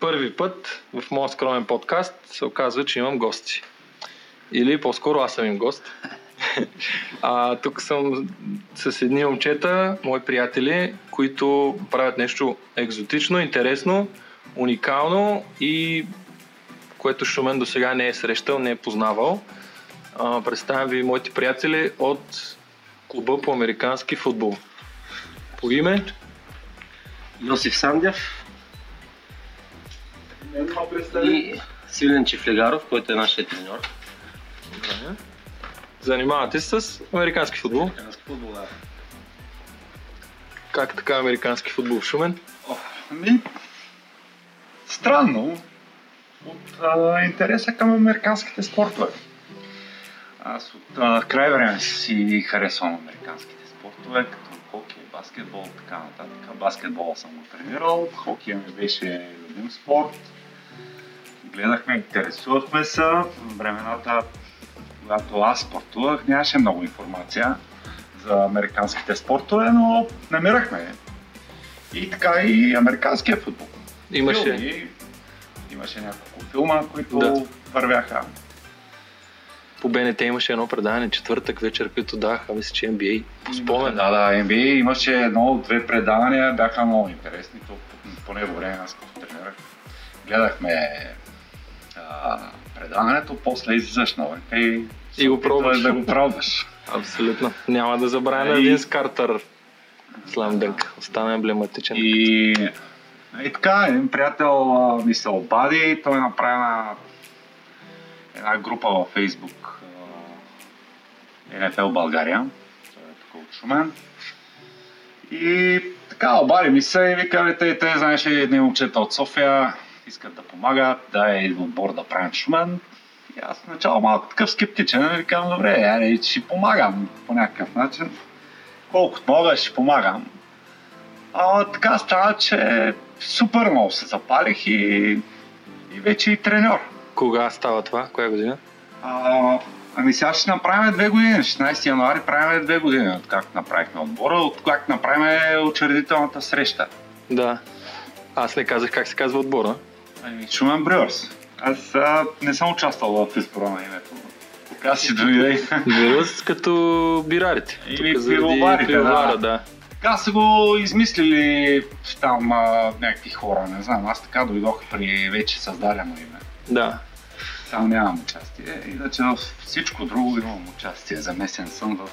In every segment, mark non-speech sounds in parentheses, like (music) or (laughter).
Първи път в моят скромен подкаст се оказва, че имам гости. Или по-скоро аз съм им гост. (laughs) А, тук съм с едни момчета, мои приятели, които правят нещо екзотично, интересно, уникално и което Шумен до сега не е срещал, не е познавал. А, представям ви моите приятели от клуба по американски футбол. По име Йосиф Сандев и Свилен Чифлегаров, който е нашия треньор. Добре. Занимавате се с американски футбол. Американски футбол, да. Как така американски футбол в Шумен? Ами, странно от а, интереса към американските спортове. Аз от а, край време си харесвам американските спортове, като хокей, баскетбол, така нататък. Баскетбол съм го тренирал, хокей ми беше любим спорт. Гледахме, интересувахме се. Времената, когато аз спортувах, нямаше много информация за американските спортове, но намирахме. И така и американския футбол. Имаше. Филми, имаше няколко филма, които Да. вървяха. По БНТ имаше едно предаване четвъртък вечер, които даха, мисля, че NBA. По спомен. Да, да, NBA имаше едно-две предавания, бяха много интересни, то, по него време аз тренирах. Гледахме а, предаването, после излизаш навънка и, И го пробваш. Да го пробваш. Абсолютно. Няма да забравя И- един с Картер. Слам дънк. Остана емблематичен. И, и така, един приятел ми се обади, той направи една, една група във Фейсбук NFL България, той е тук от Шумен. И така, обади ми се и вика, те, те, знаеш едни момчета от София искат да помагат, да е отбор да правим в Шумен. И аз начало малко такъв скептичен, викам, добре, аре, ще помагам по някакъв начин. Колкото мога, ще помагам. А, така стана, че супер много се запалих и, и вече и треньор. Кога става това? Коя година? А, ами сега ще направим две години. 16 януари правим две години, от как направихме отбора, от как направим учредителната среща. Да. Аз не казах как се казва отбора. Ами, Шумен Брюърс. Аз а, не съм участвал в избора на името. Така си дойде. Вирус като бирарите. Или пивоварите, пивовара, да. да. Така са го измислили там а, някакви хора, не знам. Аз така дойдох при вече създадено име. Да. Там нямам участие. Иначе във всичко друго имам участие. Замесен съм в...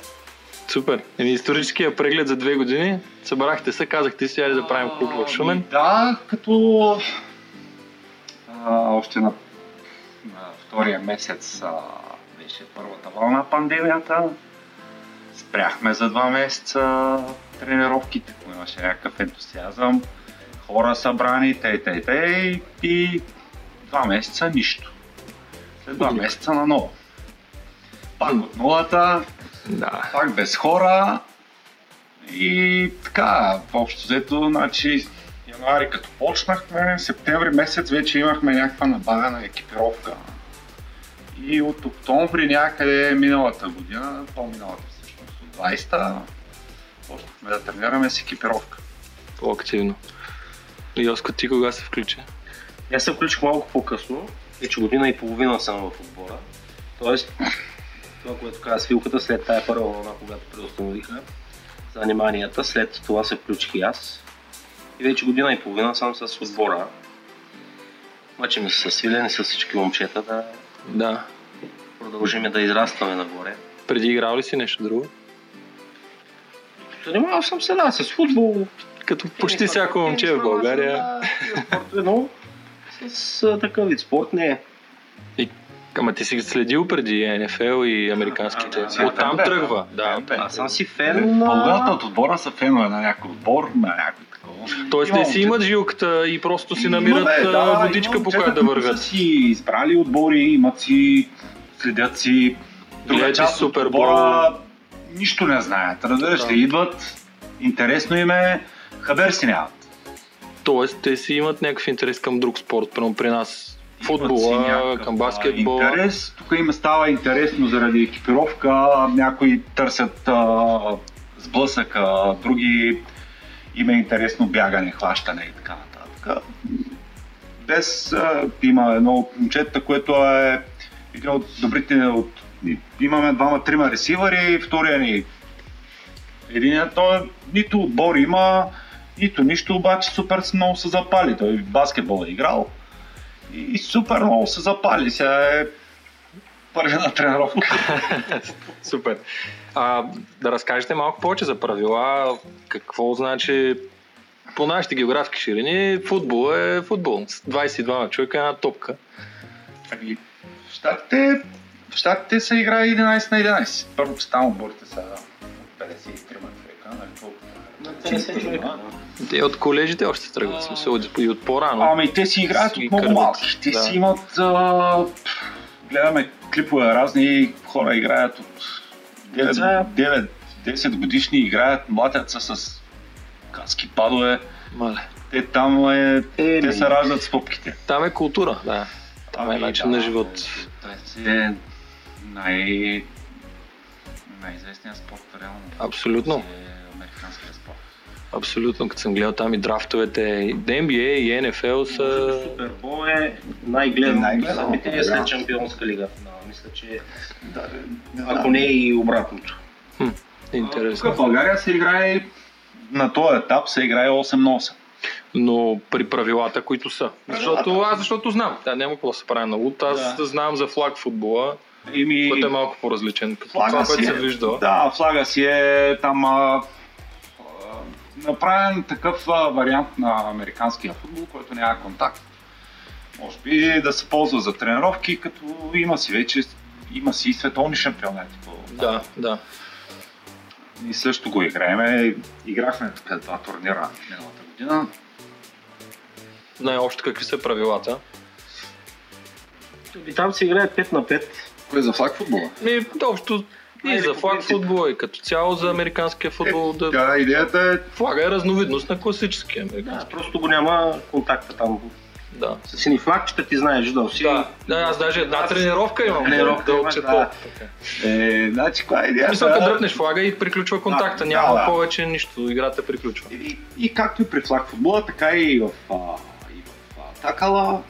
Супер. Еми, историческия преглед за две години. Събрахте се, казахте си, айде да правим клуб в Шумен. Да, като а, още на, на втория месец а, беше първата вълна на пандемията. Спряхме за два месеца тренировките, ако имаше някакъв ентусиазъм. Хора събрани, тей, тей, тей и два месеца нищо. След два месеца на ново. Пак от нулата, Да. пак без хора и така, общо взето, значи януари като почнахме, септември месец вече имахме някаква набавена екипировка. И от октомври някъде миналата година, по-миналата всъщност, от 20-та, почнахме да тренираме с екипировка. По-активно. Йоско, ти кога се включи? Аз се включих малко по-късно, вече година и половина съм в отбора. Тоест, това, което каза Свилката, след тая първа вълна, когато преустановиха заниманията, след това се включих и аз. И вече година и половина съм с отбора. Мъчим се с Свилен и с всички момчета да Да. продължим да израстваме нагоре. Преди играл ли си нещо друго? Занимавал съм се да, с футбол. Като почти Тенис, всяко тенис, момче в България. Спортове, но с такъв вид спорт не е. И, ама ти си следил преди НФЛ и американските. А, да, да. Оттам Да, тръгва. да, Да. Аз съм си фен Половината на... от отбора са фенове на някой отбор, на някой. Тоест те си имат жилката и просто си намират Има, бе, а, да, водичка по която да вървят. Са си избрали отбори, имат си, следят си. Друга част от Супербол. отбора нищо не знаят. Разбираш Да. ли, идват, интересно им е, хабер си нямат. Тоест те си имат някакъв интерес към друг спорт. Примерно при нас футбола, към а, баскетбола. Интерес, тук им става интересно заради екипировка, някои търсят а, сблъсък, а, други им е интересно бягане, хващане и така нататък. А, има едно от момчета, което е един от добрите от... Имаме двама-трима ресивъри, втория ни Единият той нито отбор има, нито нищо, обаче супер много се запали. Той баскетбол е играл и, и супер много се запали. Сега е първи на тренировка. (laughs) Супер. А, да разкажете малко повече за правила. Какво значи по нашите географски ширини футбол е футбол. С 22 човека една топка. Ами, в Штатите, в Штатите се играе 11 на 11. Първо, че там отборите са 53 човека, нали колко? 50 човека. Те от колежите още тръгват. Смисъл, и от по-рано. Ами те си играят Си от много кърват, малки. Те да. си имат... А, гледаме клипове разни хора играят от 9, Деца. 9 10 годишни играят, са с каски падове. Мале. Те там е, Е, те се раждат с пупките. Там е култура, да. Там е Ами, начин да, на живот. Това е най... най-известният спорт, реално. Абсолютно. Е американския спорт. Абсолютно, като съм гледал там и драфтовете, и NBA и NFL са... Супербол е най-гледан. Е да. след Чемпионска лига. Да, мисля, че Да, ако не и обратното. Тук в Интересно. България се играе на този етап се играе 8 на 8. Но при правилата, които са. Защото аз защото знам. Да, няма какво да се прави на лут. Аз Да. знам за флаг футбола, Ими, който е малко по-различен. Като флага това, което е. се вижда. Да, флага си е там а, направен такъв а, вариант на американския футбол, който няма контакт. Може би да се ползва за тренировки, като има си вече има си и световни шампионати. по- Да, да. Ние също го играеме. Играхме тук два турнира миналата година. Знае още какви са правилата. И там се играе 5 на 5. Кое за флаг футбола? И общо и за флаг футбола, и като цяло за американския футбол. Да... Да, идеята е Флага е разновидност на класическия Да, американски. просто го няма контакта там. Да. С сини флагчета ти знаеш, виждал си. Да, да, аз даже една тренировка имам. Тренировка да имаш, да. Е, значи, коя е идеята? смисъл, като дръпнеш флага и приключва контакта. Да, Няма да, да. повече нищо. Играта приключва. И, и както и при флаг футбола, така и в, а, и в а, такала.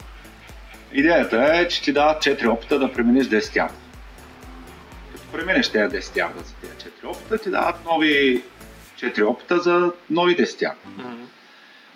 Идеята е, че ти дават 4 опита да преминеш 10 ярда. Преминеш тези 10 ярда за тези 4 опита, ти дават нови 4 опита за нови 10 ярда.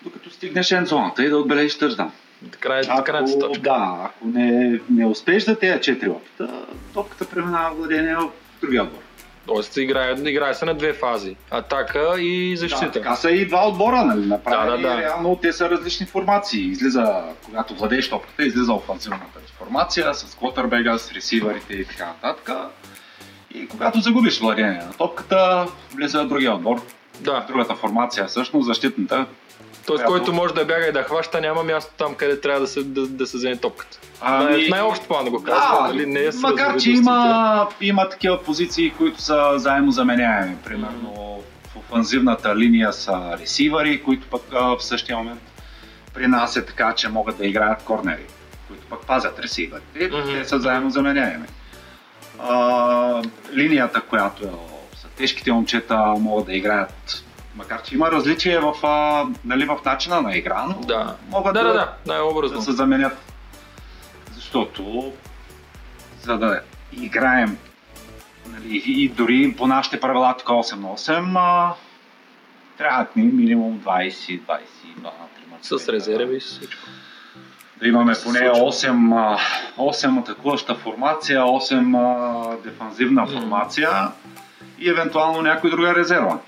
Докато стигнеш ен зоната и да отбележиш тъждан. Така е крайната Ако, точка. да, ако не, не успееш за тези 4 опита, топката преминава владение в другия отбор. Тоест играе, играе се на две фази. Атака и Да, защита. така са и два отбора, нали? Направени, Да, да, да. реално те са различни формации. Излиза, когато владееш топката, излиза офанзивната формация с квотербега, с ресиверите и така нататък. И когато загубиш владение на топката, влиза другия отбор. да. Другата формация, всъщност защитната. Тоест, която- който може да бяга и да хваща, няма място там, къде трябва да се, да, да се вземе топката. Ами, В най-общо план да го казвам, нали? Не е макар че има, има такива позиции, които са заедно заменяеми. Примерно в офанзивната линия са ресивъри, които пък а, в същия момент при нас е така, че могат да играят корнери, които пък пазят ресивърите. Мгм. Те са заедно заменяеми. А, линията, която са тежките момчета могат да играят Макар, че има различие в, а, нали, в начина на игра, но Да. могат Да, да, да, да, да се заменят. Защото за да играем нали, и дори по нашите правила тук 8 на 8, а, трябват ни минимум 20-22 тримата. С резерви и всичко. Да имаме поне случва. 8, а, 8 атакуваща формация, 8 а, дефанзивна формация и евентуално някой друга резерва.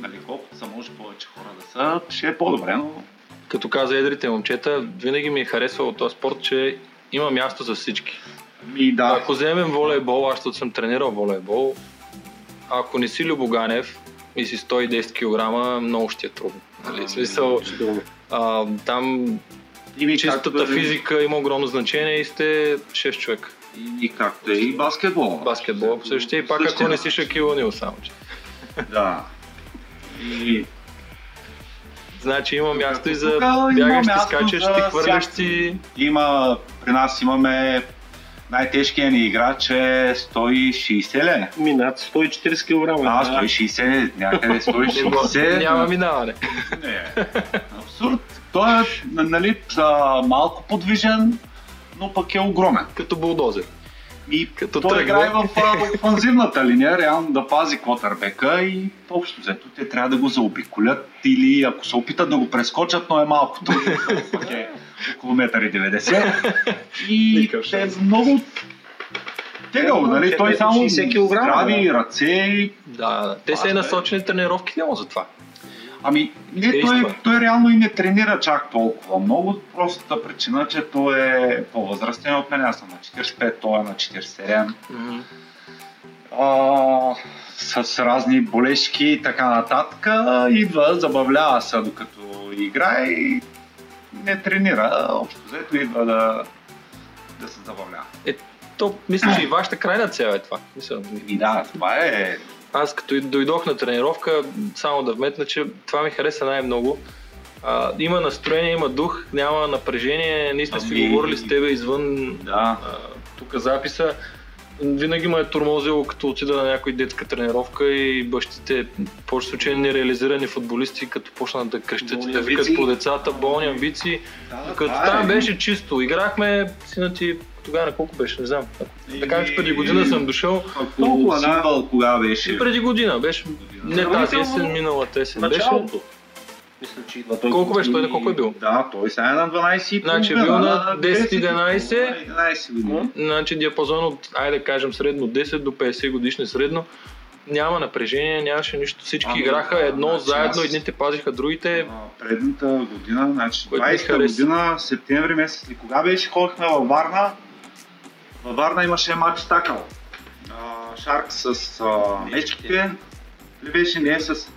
Нали, колкото са може повече хора да са, ще е по-добре, но Като каза едрите момчета, винаги ми е харесвал този спорт, че има място за всички. ми да. Ако вземем волейбол, аз защото съм тренирал волейбол, ако не си Любоганев и си 110 кг, много ще е трудно. Нали? Смисъл, а, там И ми чистата както е- физика има огромно значение и сте 6 човека. И, и както е и баскетбол. Баскетбол по същия и пак ако Същия не си Шакил Онил само че. Да. И Значи има място и за има бягащи, място скачащи, за хвърлящи. има, при нас имаме най-тежкият ни играч е 160 ли? Минат 140 кг. А, 160, някъде Не, 160. Няма минаване. Не, абсурд. Той е, нали, малко подвижен, но пък е огромен. Като булдозер. И Като той тръгне. играе в офанзивната линия, реално да пази квотърбека и общо взето те трябва да го заобиколят или ако се опитат да го прескочат, но е малко трудно. (laughs) Пък е около 1,90 И (laughs) те шанс. много тегаво, нали? Те Той само 60 килограма, здрави ръце и Да, те са и насочени тренировки няма за това. Ами, не, Действа. той, той реално и не тренира чак толкова много. Простата причина, че той е по-възрастен от мен. Аз съм на 45, той е на 47. А, с разни болешки и така нататък. Идва, забавлява се докато играе и не тренира. Общо взето идва да, да се забавлява. Е, то мисля, че и вашата крайна цел е това. Мисля, И да, това е... аз като дойдох на тренировка, само да вметна, че това ми хареса най-много. А, има настроение, има дух, няма напрежение. Ние сме си Ами- говорили с тебе извън Да. а, тук записа. Винаги ме е тормозило, като отида на някой детска тренировка и бащите, повече случаи нереализирани футболисти, като почнат да крещят и да викат по децата, болни амбиции. да Като това там е. беше чисто. Играхме, сина ти тогава на колко беше, не знам. Да кажем, че преди година съм дошъл. Толкова си- кога беше? И преди година беше. Не тази есен, миналата есен беше. Мисля, че идва той. Колко беше? Той на колко е бил? Да, той сега е на 12 и Значи е бил на 10-11. 11 години. Значи диапазон от, айде да кажем, средно 10 до 50 годишни средно. Няма напрежение, нямаше нищо. Всички Ами, играха едно значи заедно, аз- едните пазиха другите. А, Предната година, значи Което ми 20-та хареса. година, септември месец ли, кога беше, ходихме във Варна. Във Варна имаше матч такъл. А, Шарк с а, мечките. Ли беше? Не, с,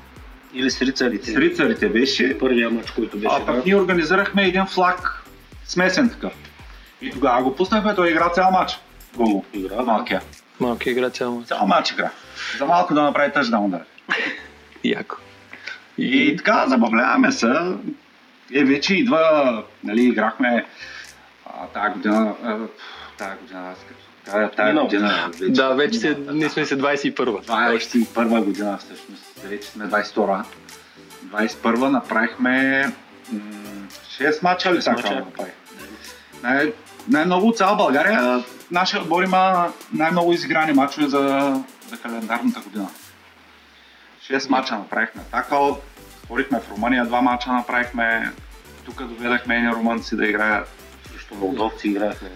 Или с рицарите. с рицарите беше. Първия мач, който беше. А пък ние организирахме един флаг, смесен такъв. И тогава го пуснахме, той игра цял матч. Гого. Игра. Малкия. Малки игра цял мач. Цял матч игра. За малко да направи тъждаун да. (laughs) Яко. И така, забавляваме се. Е, вече идва, нали, играхме а, тази година, а, тази година, аз като кажа тази Минал. година, вече, Да, вече се, миналата, ние сме се 21-а. 21 година всъщност, вече сме 22 21 направихме м- 6 мача ли сега мача. да направих? Най- най-много от цяла България, нашия отбор има най-много изиграни мачове за, за календарната година. 6 мача направихме такъв, ходихме в Румъния, два мача направихме, тук доведахме едни румънци да играят, Срещу молдовци играхме.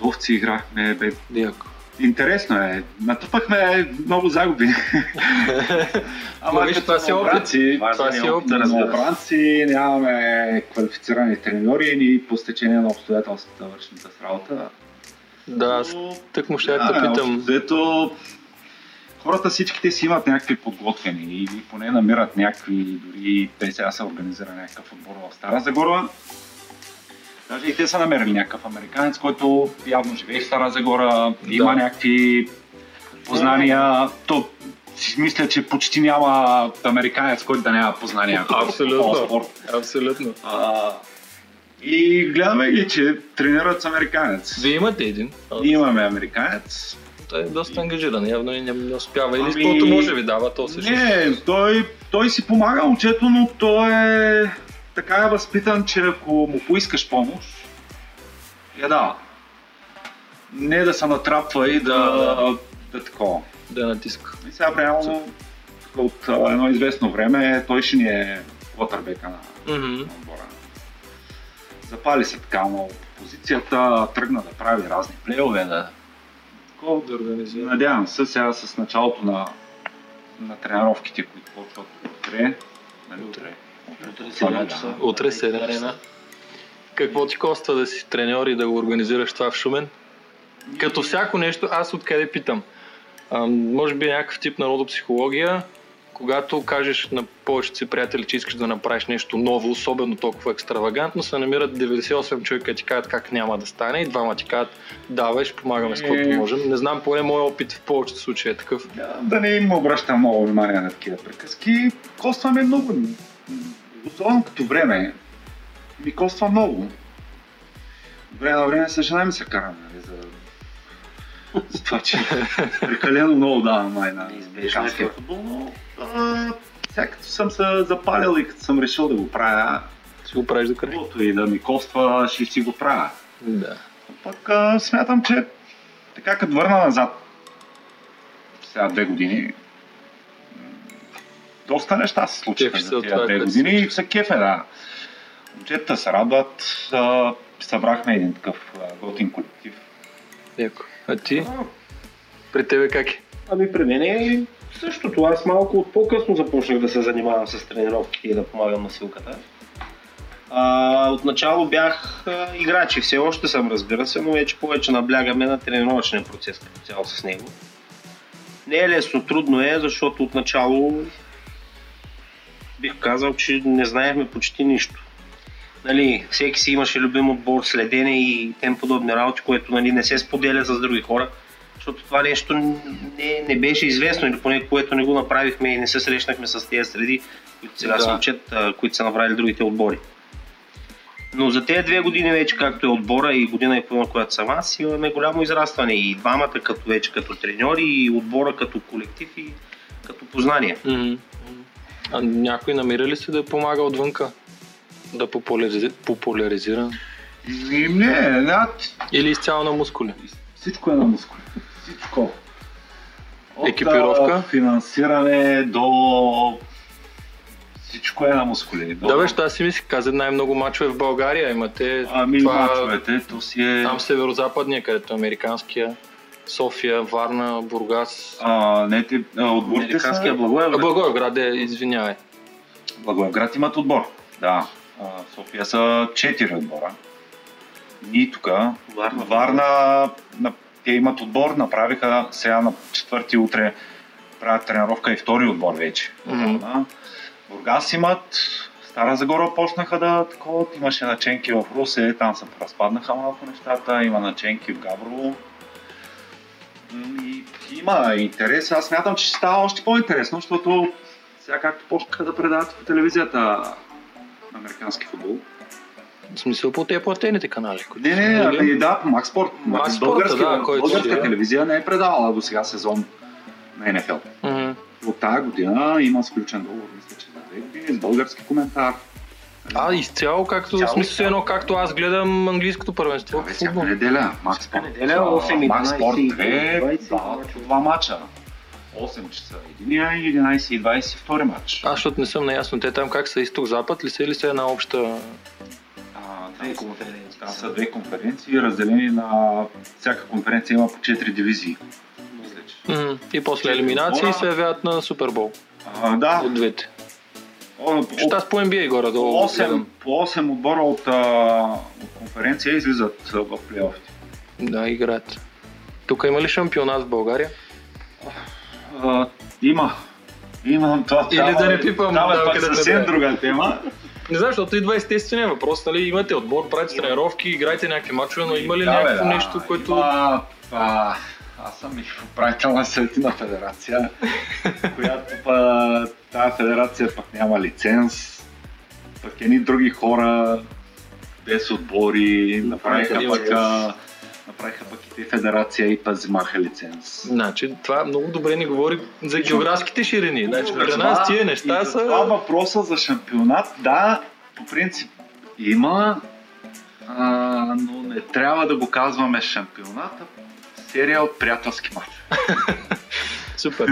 Молдовци играхме, бе, Яко. Интересно е. Натрупахме много загуби. (laughs) Ама виж, това си опит. новобранци, Това си опит, да разбира се. новобранци нямаме квалифицирани треньори и ни по стечение на обстоятелствата вършим с работа. Да, аз Но, тък му ще да, те питам. взето, хората всичките си имат някакви подготвени или поне намират някакви, дори те сега са организира някакъв отбор в Стара Загора. Даже и те са намерили някакъв американец, който явно живее в Стара Загора, има някакви познания. То си мисля, че почти няма американец, който да няма познания. (laughs) по Абсолютно. спорт. Абсолютно. А, и гледаме ги, че тренират с американец. Вие имате един. Ние имаме американец. Той е доста ангажиран, явно и не, не успява. Или Ами- може ви дава, то също. Не, той, той си помага момчето, но той е така е възпитан, че ако му поискаш помощ, я дава. Не да се натрапва и да, Да, да, да такова. Да натиска. И сега реално от а, едно известно време той ще ни е квотърбека на Мгм. на отбора. Запали се така много по позицията, тръгна да прави разни плейове, да... Такова, Да организира. Надявам се сега с началото на, на тренировките, които почват утре. Нали утре? Утре Сега, часа. да. Утре 7 часа. Какво ти коства да си треньор и да го организираш това в Шумен? Като всяко нещо, аз откъде питам? А, може би някакъв тип народопсихология, когато кажеш на повечето си приятели, че искаш да направиш нещо ново, особено толкова екстравагантно, се намират 98 човека и ти казват как няма да стане и двама ти казват давай, ще помагаме с каквото Е. можем. Не знам, поне моят опит в повечето случаи е такъв. Да, да не им обръщам много внимание на такива приказки. Коства ми много. Особено като време. Ми коства много. Време на време съжалявам се карам, нали, за... за това, че прекалено много давам май на е американския това. футбол, но а, сега като съм се запалил и като съм решил да го правя, Си го правиш до край. каквото и да ми коства, ще си го правя. Да. Пък а, смятам, че така като върна назад, сега две години, доста неща се случиха за тези две години и се кефе, да. Момчетата се радват, а, събрахме един такъв а, готин колектив. Яко. А ти? При тебе как е? Ами при мен е същото. Аз малко от по-късно започнах да се занимавам с тренировките и да помагам на силката. А, отначало бях а, играч и все още съм, разбира се, но вече повече наблягаме на тренировъчния процес като цяло с него. Не е лесно, трудно е, защото отначало бих казал, че не знаехме почти нищо. Нали, всеки си имаше любим отбор, следене и тем подобни работи, което нали, не се споделя с други хора защото това нещо не, не беше известно или поне което не го направихме и не се срещнахме с тези среди, които сега Да. се учат, които са направили другите отбори. Но за тези две години вече, както е отбора и година и половина, която съм аз, имаме голямо израстване и двамата като вече като треньори и отбора като колектив и като познание. Мгм. А някой намира ли се да помага отвънка? Да популяризира, популяризира? Не, не, Или изцяло на мускули? всичко е на мускули. Всичко. От, Екипировка? финансиране до... Всичко е на мускули. До... Да, бе, аз си мислих, каза най-много мачове в България. Имате Ами това, мачовете, то си е... там северо-западния, където е американския, София, Варна, Бургас. А, не, те, а, отборите са... Благоевград. Благоевград е, извинявай. Благоевград имат отбор. Да. А, София са четири отбора. Ние тук, Варна. Варна, на, те имат отбор, направиха сега на четвърти утре правят тренировка и втори отбор вече. Да. Бургас имат, Стара Загора почнаха да такова, имаше наченки в Русе, там се разпаднаха малко нещата, има наченки в Габрово. И има интерес, аз смятам, че ще става още по-интересно, защото сега както почнаха да предават по телевизията американски футбол. В смисъл по тези платените канали. които Не, не, не, ами да, Спорт. Макс Спорта, Българска, да, който българска е. телевизия не е предавала до сега сезон на НФЛ. Мгм. От тази година има сключен договор, мисля, че за две години, с български коментар. А, изцяло, както, в смисъл, едно както аз гледам английското първенство. В всяка неделя. Макс Спорт. неделя, 8 и Макс Спорт 12 и 2, 20 два, мача. 8 часа единия и 11 и 20 втори матч. Аз, защото не съм наясно, те там как са изток-запад ли са или са една обща... А, Две конференции. там са две конференции, разделени на... Всяка конференция има по 4 дивизии. Мисля, че. И после елиминации се явяват на Супербол А, да, от двете. Защото аз по NBA горе-долу по 8, гледам. по 8 отбора от, а, от конференция излизат в плейофите. Да, играят. Тук има ли шампионат в България? А, има. Има. Това, Или да не пипам, Това да, е пак съвсем да друга тема. Не знам, защото идва естествения въпрос, нали? Имате отбор, правите тренировки, играете някакви мачове, но има ли Да, някакво да. нещо, което... Има, а, аз съм и управител на Светина федерация, която па, тази федерация пък няма лиценз. Пък едни други хора без отбори направиха пък, направиха пък и те федерация и пък взимаха лиценз. Значи, това много добре ни говори за географските ширини. Значи, при нас тия неща са... Това въпроса за шампионат, да, по принцип има, а, но не трябва да го казваме шампионата. Серия от приятелски матч. (laughs) Супер.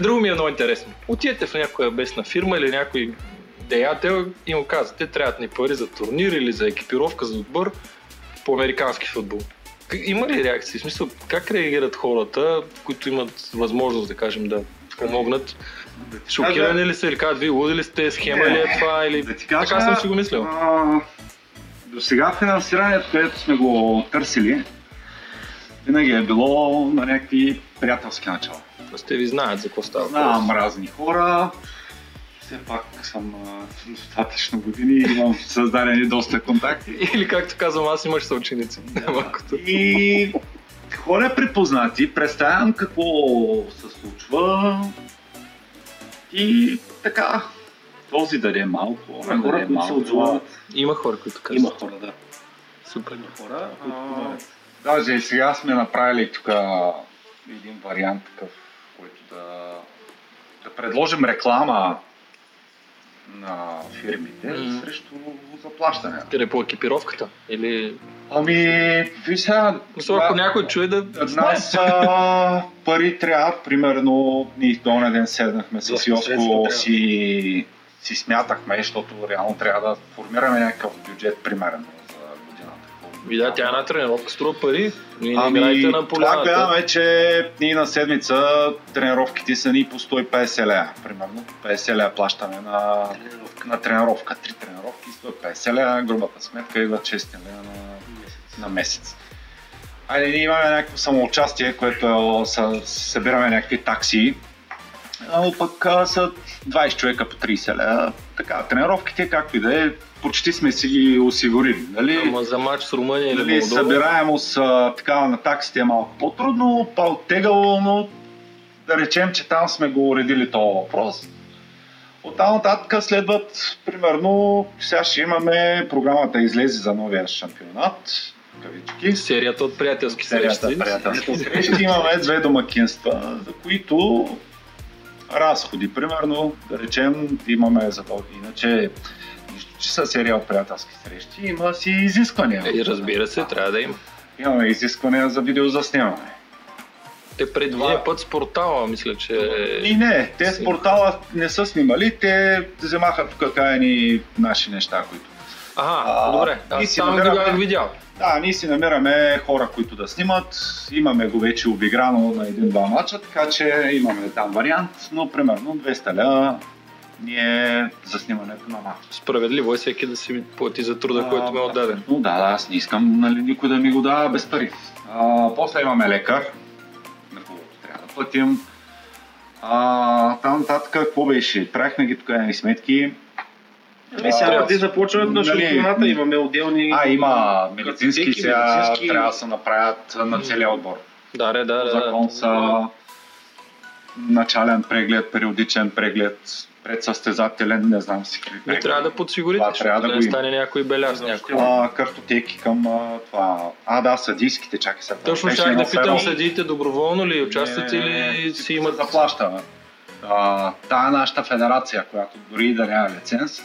Друго ми е много интересно. Отидете в някоя местна фирма или някой деятел и му казвате, трябват ни пари за турнир или за екипировка за отбор по американски футбол. Има ли реакции? В смисъл, как реагират хората, които имат възможност, да кажем, да помогнат? Шокирани ли са или казват, вие луди ли сте, схема ли е това или... Да кажа, така съм си го мислил. А, до сега финансирането, където сме го търсили, винаги е било на някакви приятелски начала. Сте ви знаят за какво става. Знам въпрос. разни хора, все пак съм а, достатъчно години и имам създадени доста контакти. (laughs) Или както казвам, аз имаш съученици. (laughs) Малкото. И хора припознати, представям какво се случва и така, този даде малко, Има хора, даде които се отзовават. Има хора, които казват. Има хора, да. Супер. Има хора, които А. Даже и сега сме направили тук един вариант такъв, който да, да предложим реклама на фирмите Мгм. срещу заплащане. Къде по екипировката? Или... Ами, ви сега... Мисля, ако някой чуе да. Нас а, пари трябва, примерно, ние до ден седнахме с Йоско, си, си смятахме, защото реално трябва да формираме някакъв бюджет, примерно, за годината. Ви да, тя е една тренировка, струва пари. Не Ами, играете на това поляната. гледаме, че ние на седмица тренировките са ни по 150 лея, примерно. 50 лея плащане на, на тренировка. Три тренировки, 150 лея, грубата сметка идва 600 лея на, на месец. Айде, ние имаме някакво самоучастие, което е, са, събираме някакви такси, но пък са 20 човека по 30 лея. Така, тренировките, както и да е, почти сме си ги осигурили. Нали? Ама за матч с Румъния или Нали, Молдова. събираемост а, така, на таксите е малко по-трудно, по-оттегало, но да речем, че там сме го уредили този въпрос. От там нататък следват, примерно, сега ще имаме програмата излезе за новия шампионат, кавички. Серията от приятелски Серията срещи. приятелски срещи. Имаме две домакинства, за които разходи, примерно, да речем, имаме за. Иначе, нищо, че са серия от приятелски срещи, има си изисквания. И разбира се, трябва да има. Имаме изисквания за видеозаснемане. Те предния път с портала, мисля, че... И не, те с портала не са снимали, те вземаха тук каяни наши неща, които. Ага, А, добре. Аз си там намираме- бях видял. Да, ние си намираме хора, които да снимат. Имаме го вече обиграно на един-два мача, така че имаме там вариант, но примерно 200 ля ние за снимането на мач. Справедливо е всеки да си плати за труда, който ме е отдаден. Но да, да, аз не искам нали, никой да ми го дава без пари. А, после имаме лекар, на когото трябва да платим. А, там нататък какво беше? Правихме ги тук сметки. Ами сега преди започването на Нали, шампионата имаме отделни... А, има медицински Картотеки, сега, медицински. трябва да се направят на целия отбор. Да, да, да. По да. закон са начален преглед, периодичен преглед, предсъстезателен, не знам си какви Не прегледи. трябва да подсигурите, Това трябва да да има. стане някой беляз някой. А, картотеки към а, това. А, да, съдийските, чакай сега. Точно едно да питам, съдиите доброволно ли участват Не, или си се имат... заплаща. А, та е нашата федерация, която дори и да няма лиценз,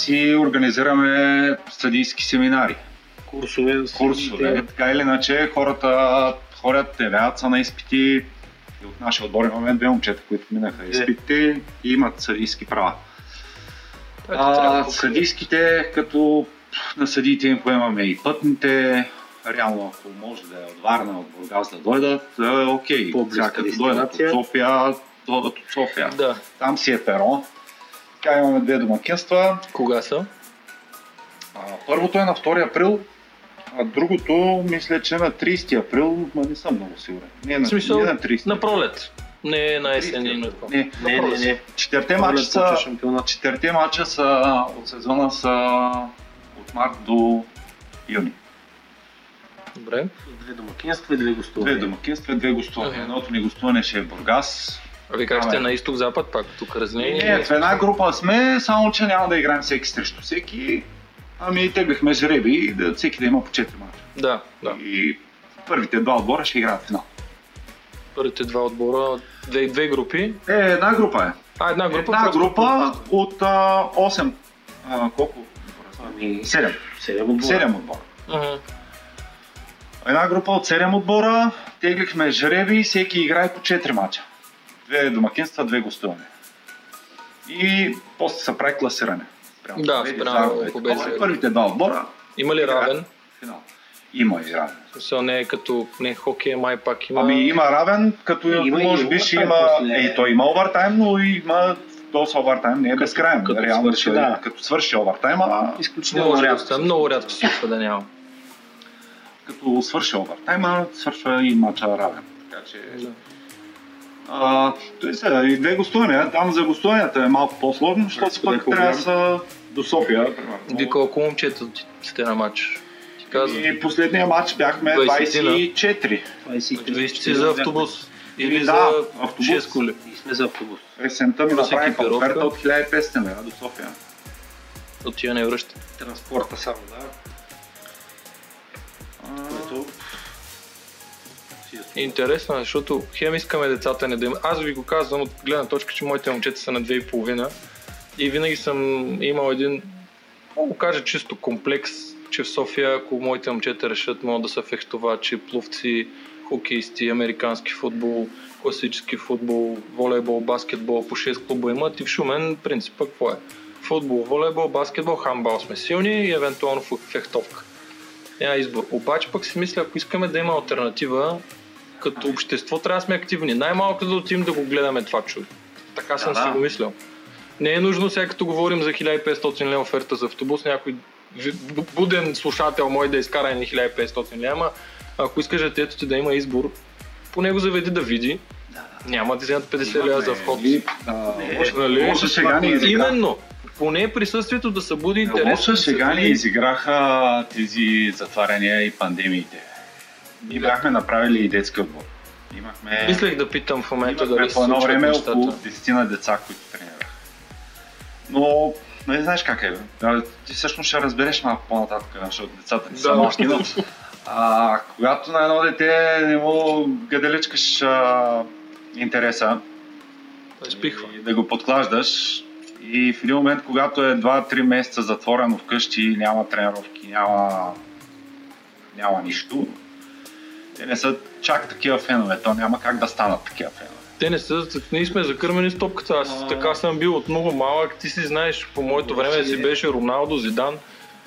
си организираме съдийски семинари, Курсове. курсове. Така или иначе хората ходят, явяват се на изпити. И от нашия отбор имаме две момчета, които минаха изпитите и имат съдийски права. А, да съдийските, като на съдиите им поемаме и пътните, реално ако може да е от Варна, от Бургас да дойдат, е окей. Сега като дойдат от. София, дойдат от София. Да. Там си е перо. Така имаме две домакинства. Кога са? А, първото е на 2 април, а другото мисля, че на 30 април, ма не съм много сигурен. Не, на, смисъл, не на 30. На пролет. Не на есен такова. Не, Не, не, не. четирите Пролет мача са, четирите мача са от сезона са от март до юни. Добре. Две домакинства и две гостувания. Две домакинства, две гостувания. Едното ни гостуване ще е Бургас. А вие как сте на изток-запад пак? Тук разнение? Не, в една група сме, само че няма да играем всеки срещу всеки. Ами теглихме жреби, да, всеки да има по 4 мача. Да, да. И първите два отбора ще играят финал. Първите два отбора, две, две групи. Е, една група е. А, една група. Една група от а, 8. А, колко? Ами, 7. седем отбора. 7 отбора. Мгм. Една група от 7 отбора, теглихме жреби, всеки играе по 4 мача. Две домакинства, две гостувания. И после се прави класиране. Прямо Да, спрямо загуби, победи, такова. загуби. Първите два отбора Има ли равен? финал. Има и равен. Смисъл не е като не хокей, май пак има. Ами има равен, като Има може би ще има... Е, той има овертайм, но има доста овертайм, не е безкрайен. като Реално, свърши, ще- да. Като свърши овертайма, Изключително да рядко. много рядко се случва да няма. като свърши овертайма, свършва и матча равен. Така че... Да. А, той сега, и две гостувания. Там за гостуванията е малко по-сложно, защото пък е трябва да са до София. Вие колко момчета сте на матч? Казвам. И последния матч бяхме 20-тина. 24. 23. Вие сте за автобус. Или Да, за автобус. 6 коли. И сме за автобус. Есента ми направиха оферта от 1500 лева до София. От тия не връща. Транспорта само, да. Е Интересно е, защото хем искаме децата ни да имат. Аз ви го казвам от гледна точка, че моите момчета са на 2,5 и винаги съм имал един, мога кажа чисто комплекс, че в София, ако моите момчета решат, могат да са фехтовачи, пловци, хокеисти, американски футбол, класически футбол, волейбол, баскетбол, по 6 клуба имат и в Шумен принципа какво е? Футбол, волейбол, баскетбол, хамбал сме силни и евентуално фехтовка. Няма избор. Обаче пък си мисля, ако искаме да има альтернатива, като общество трябва да сме активни. Най-малко да отидем да го гледаме това чудо. Така съм Да, си да. го мислял. Не е нужно сега като говорим за 1500 лева оферта за автобус, някой буден слушател мой да изкара ни 1500 лева, ама ако искаш детето ти да има избор, поне го заведи да види. Няма да вземат 50 лева за вход. Нали? Именно. Поне присъствието да събуди интерес. Лоша да се шега ни изиграха тези затваряния и пандемиите. Ние бяхме направили и детски отбор. Имахме, Мислех да питам в момента имахме дали по едно време нещата. около 10 на деца, които тренираха. Но не знаеш как е. Ти всъщност ще разбереш малко по-нататък, защото децата ти са Да. но а, когато на едно дете не му гаделичкаш а, интереса, Изпихва. и да го подклаждаш. И в един момент, когато е 2-3 месеца затворено вкъщи, няма тренировки, няма, няма нищо, те не са чак такива фенове. То няма как да станат такива фенове. Те не са, ние сме закърмени с топката. Аз така съм бил от много малък. Ти си знаеш, по моето време си беше Роналдо, Зидан.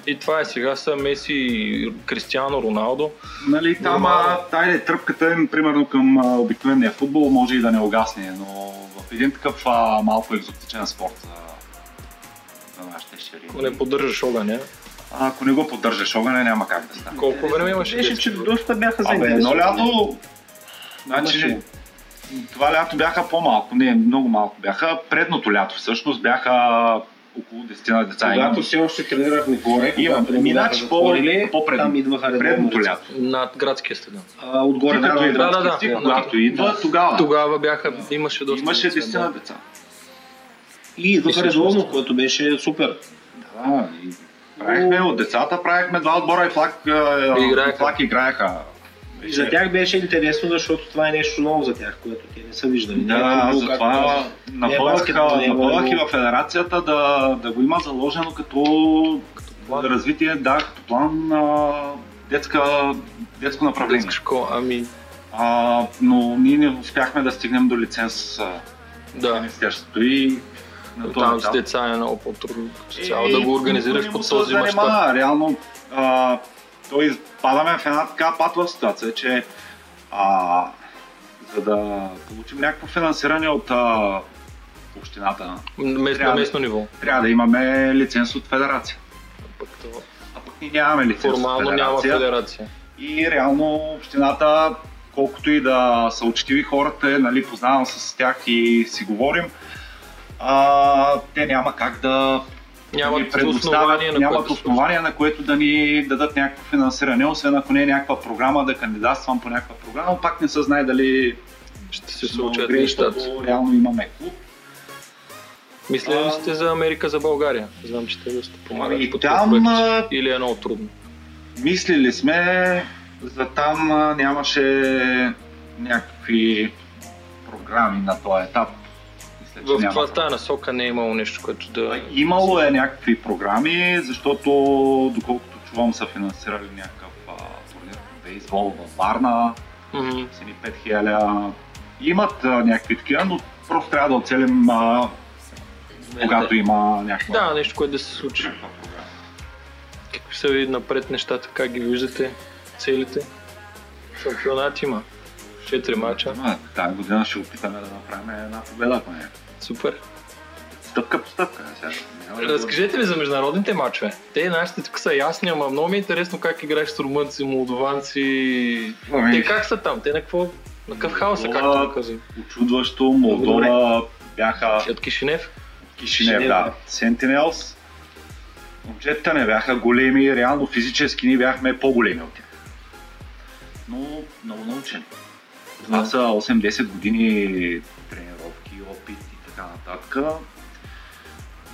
И това е сега са Меси, Кристиано Роналдо. Нали, там а, тая тръпката им, примерно към а, обикновения футбол, може и да не огасне, но в един такъв а, малко екзотичен спорт за, за нашите щери. Ако не поддържаш огъня. А, ако не го поддържаш огъня, няма как да стане. Колко време имаше? Беше, че доста бяха Абе, едно лято, значи, това лято бяха по-малко, не, много малко бяха. Предното лято всъщност бяха около 10 на деца. Когато все още тренирахме горе, Имам. Минач по- по-предно. там идваха предното лято. Над градския стадион. А, отгоре на идва, да, да, ти да. когато идва, тогава. Тогава бяха, имаше доста. Имаше деца, 10 да. на деца. И идваха редовно, което беше супер. Да, и правихме от децата, правихме два отбора и флаг, играеха. флаг играеха. И за тях беше интересно, защото това е нещо ново за тях, което те не са виждали. Е Да, затова е не е напълнах и в федерацията да, да го има заложено като, план. развитие, да, като план а, детска, детско направление. Детска школа, ами А, но ние не успяхме да стигнем до лиценз да. Министерството и на Там този с етап. деца е много по-трудно. Е, Цяло да го организираш никой по не му се този мащаб. Реално, а, той падаме в една така патова ситуация, че а, за да получим някакво финансиране от а, общината, Мес, Трябва местно ниво. трябва да имаме лиценз от федерация. Пък това- А пък ние нямаме лиценз Формално от няма федерация. федерация. И реално общината, колкото и да са учтиви хората, нали, познавам с тях и си говорим, а, те няма как да да ни Нямат предоставят, основание на нямат което да основание, на което да ни дадат някакво финансиране, освен ако не е някаква програма, да кандидатствам по някаква програма, пак не се знае дали Ще се случат нещата. реално имаме клуб. Мисля ли А, сте за Америка за България? Знам, че те доста помагат Ами, по там, Или е много трудно? Мислили сме, за там нямаше някакви програми на този етап. Мисля, че В няма. това тази насока не е имало нещо, което да... Имало е някакви програми, защото доколкото чувам са финансирали някакъв а, турнир бейсбол във Варна, Мгм. с едни 5000 лева. Имат а, някакви такива, но просто трябва да оцелим, а, когато има някаква, Да, нещо, което да се случи. Какви са ви напред нещата, как ги виждате, целите? Шампионат има. 4 мача. Тази година ще опитаме да направим една победа, ако не. Супер. Стъпка по стъпка. Сега. Разкажете ми за международните мачове. Те нашите тук са ясни, ама много ми е интересно как играеш с румънци, молдованци. Ами, Те как са там? Те на какво? На какъв хаос са, както го казвам? Очудващо, Молдова бяха От Кишинев? Кишинев, Кишинев, да. да. Сентинелс. Момчетата не бяха големи, реално физически ние бяхме по-големи от тях. Но много научени. Това са 8-10 години тренировки, опит и така нататък.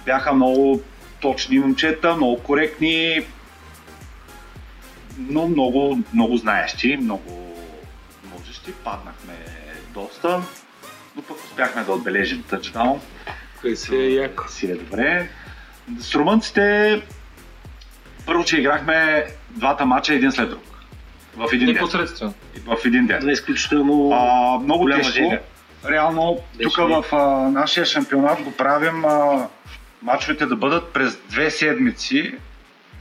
Бяха много точни момчета, много коректни, но много, много знаещи, много можещи. Паднахме доста, но пък успяхме да отбележим тъчдаун. Кой си е яко? Си е добре. С румънците първо, че играхме двата мача един след друг. В един ден. В един ден. Е изключително... А, много тежко. жега. Реално, тук в а, нашия шампионат го правим а, мачовете да бъдат през две седмици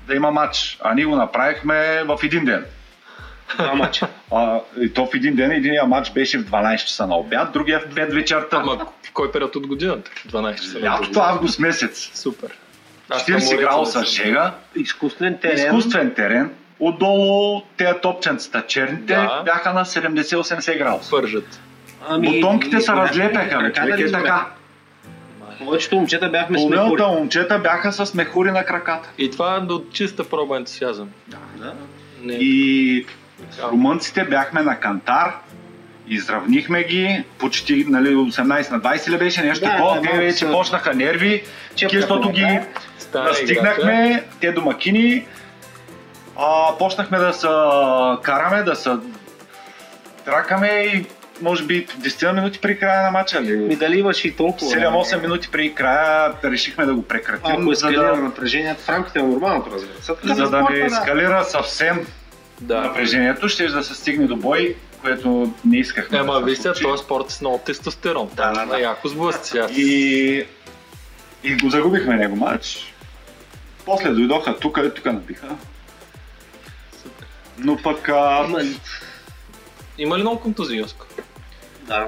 да има матч. А ние го направихме в един ден. Два мача. А, и то в един ден, единия матч беше в 12 часа на обяд, другия в 5 вечерта. Ама в кой период от годината? 12 часа. на Лятото, обяд. август месец. Супер. Аз съм 40 морец, градуса да жега, Изкуствен терен. изкуствен терен. Отдолу тези топченцата черните Да. бяха на 70-80 градуса. Пържат. Ами, Бутонките се разлепяха, бе, Така човек да е така. Повечето момчета бяхме смехури. Половината момчета бяха с мехури на краката. И това до чиста проба ентусиазъм. Да. Не. И румънците бяхме на кантар, изравнихме ги, почти нали, 18 на 20 ли беше нещо Да, такова, да, те вече са- почнаха нерви, защото ги настигнахме, те домакини, а, почнахме да се караме, да се тракаме и може би 10 минути при края на матча. Ми дали имаш и толкова. 7-8 минути при края решихме да го прекратим, за ескалира да, напрежението в рамките на нормалното, разбира се. За да спорта, не ескалира съвсем Да. напрежението, ще да се стигне до бой, което не искахме. Ема, да виж се сега, случи. този спорт е с много тестостерон. Да, Да, да, да. Яко сблъсъци. Аз... И, и го загубихме него матч. После дойдоха тук, тук набиха. Но пък а, Има... Има ли много контузии, Йоско? Да.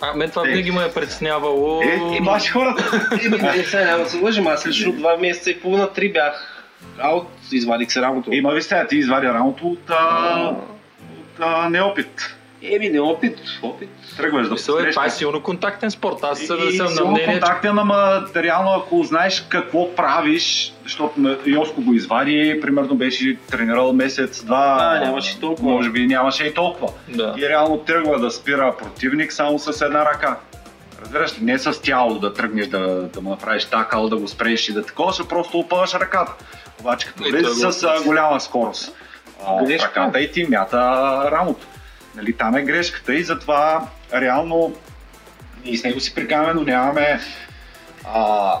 А, мен това Е. винаги ме е притеснявало. е, ваши хората. Не, сега няма да се лъжим, аз лично два месеца и половина, три бях аут, извадих се рамото. Има ви сега, ти извади рамото от, а, от а, неопит. Еми, не опит, опит. Тръгваш да Мисъл е, това е силно контактен спорт. Аз съм и съм на силно мнение, че контактен, ама реално ако знаеш какво правиш, защото на- Йоско го извади, примерно беше тренирал месец-два, А, нямаше и толкова. може би нямаше и толкова. Да. И реално тръгва да спира противник само с една ръка. Разбираш ли, не с тяло да тръгнеш да, да му направиш такал, да го спреш и да такова, ще просто опъваш ръката. Обаче като влезе с голяма скорост а, ръката и ти мята рамото. Нали, там е грешката и затова реално ние с него си прикаваме, но нямаме а,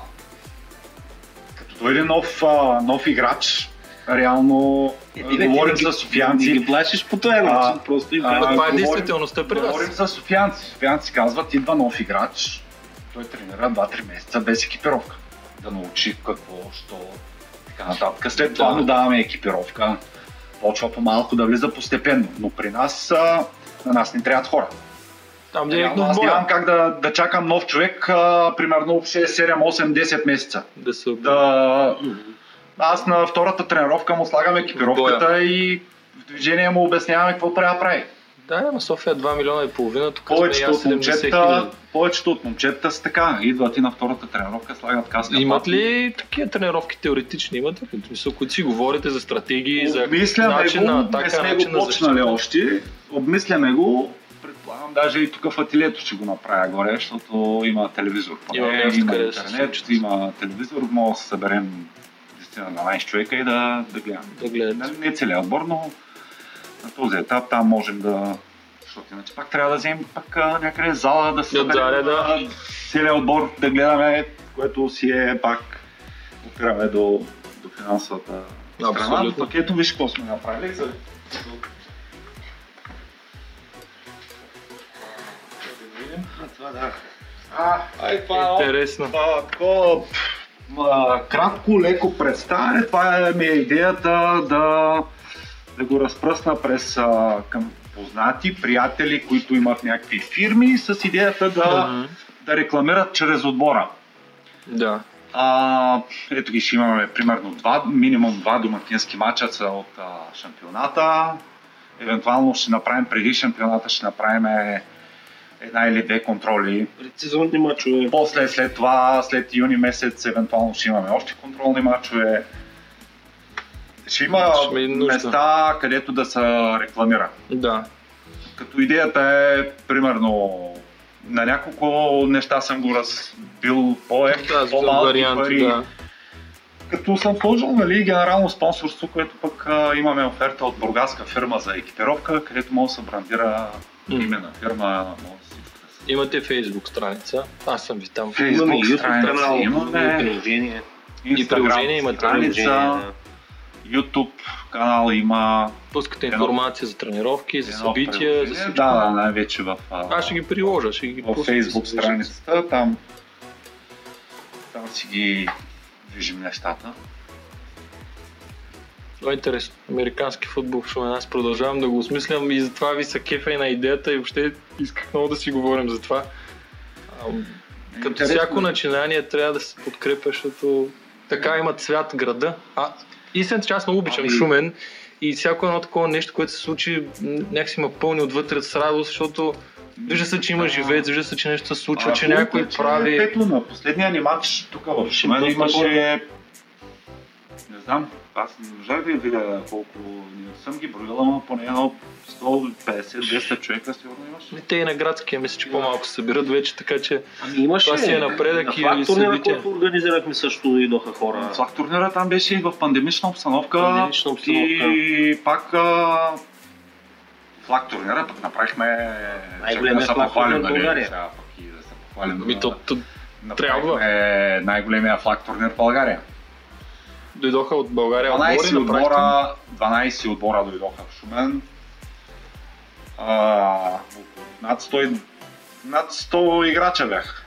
като дойде нов, а, нов играч, реално Е, а, ти бе, говорим за софиянци. Ти ги плашиш по този начин, просто и а, това е действителността при вас. Говорим за софиянци. Софиянци казват, идва нов играч, той тренира 2-3 месеца без екипировка. Да научи какво, що, така нататък. След това Да. му даваме екипировка, почва по-малко да влиза постепенно. Но при нас, а, на нас не трябват хора. Там Реално директно аз нямам как да, да чакам нов човек, а, примерно 6, 7, 8, 10 месеца. Да се Да... Аз на втората тренировка му слагам екипировката и в движение му обясняваме какво трябва да прави. Да, ама София е 2 милиона и половина, тук сме Повечето от, 70 момчета, повечето от момчета са така. Идват и на втората тренировка, слагат каска. Имат ли такива тренировки теоретични? Имат ли? В смисъл, които си говорите за стратегии, за Обмисляме начин го, на не атака, сме начин го на почнали още. Обмисляме го. Предполагам, даже и тук в ателието ще го направя горе, защото има телевизор. Има има се интернет, има телевизор, може да се съберем 10-12 човека и да, да гледаме. Да гледат. Нали, Не целият отбор, но на този етап там можем да защото иначе пак трябва да вземем пак някъде зала да се да, да, да. целият отбор да гледаме, което си е пак опираме до, до финансовата Абсолютно. страна. Пък ето виж какво сме направили. За... Това, да. А, Ай, това е интересно. Е кратко, леко представяне. Това е, ми е идеята да да го разпръсна през а, към познати, приятели, които имат някакви фирми, с идеята да, да рекламират чрез отбора. Да. А, ето ги ще имаме примерно два, минимум два домакински матча са от а, шампионата. Евентуално ще направим преди шампионата, ще направим една или две контроли. Предсезонни мачове. После, след това, след юни месец, евентуално ще имаме още контролни матчове. Ще има Ще места, където да се рекламира. Да. Като идеята е, примерно, на няколко неща съм го разбил по-ефти, Да, по-малки варианти, пари. да. Като съм сложил нали, генерално спонсорство, което пък а, имаме оферта от бургаска фирма за екипировка, където може да се брандира М. име на фирма, може да Имате фейсбук страница. Аз съм ви там. Фейсбук YouTube страница, имаме. и приложение. И приложение имате. страница, Приложение, да. YouTube канал има. Пускате Едно- информация за тренировки, за събития, за всичко. Да, да, най-вече в, а, Аз ще ги приложа, ще ги в Facebook страницата, там, там си ги движим нещата. Това е интересно. Американски футбол в Шумен. Аз продължавам да го осмислям и затова ви са кефа и на идеята и въобще исках много да си говорим за това. А, Като Интересно. всяко начинание трябва да се подкрепя, защото така има цвят града. А истината, че аз много обичам Ами- Шумен и всяко едно такова нещо, което се случи, някакси ме пълни отвътре с радост, защото вижда се, че има живеец, вижда се, че нещо се случва, А, че някой е, че прави... Ето на последния ни матч тук в Шумен имаше... Не знам, аз не можах да я видя колко... Не съм ги броила, но поне едно 150-200 човека сигурно имаше. И Те и на градския, мисля, че по-малко се събират вече, така че Ами имаше. Това си е напредък на и флаг турнира, който организирахме също идоха хора. Флаг турнира там беше и в пандемична обстановка. Пандемична обстановка. И пак а, флаг турнира пък направихме... Най-големия флаг турнир в нали, България. сега пък и да се похвалим. Ами, то, то, Направихме най-големия флаг турнир в България. Дойдоха от България 12 отбори, отбора, 12 отбора дойдоха в Шумен. А, над 100, над 100 играча бяха.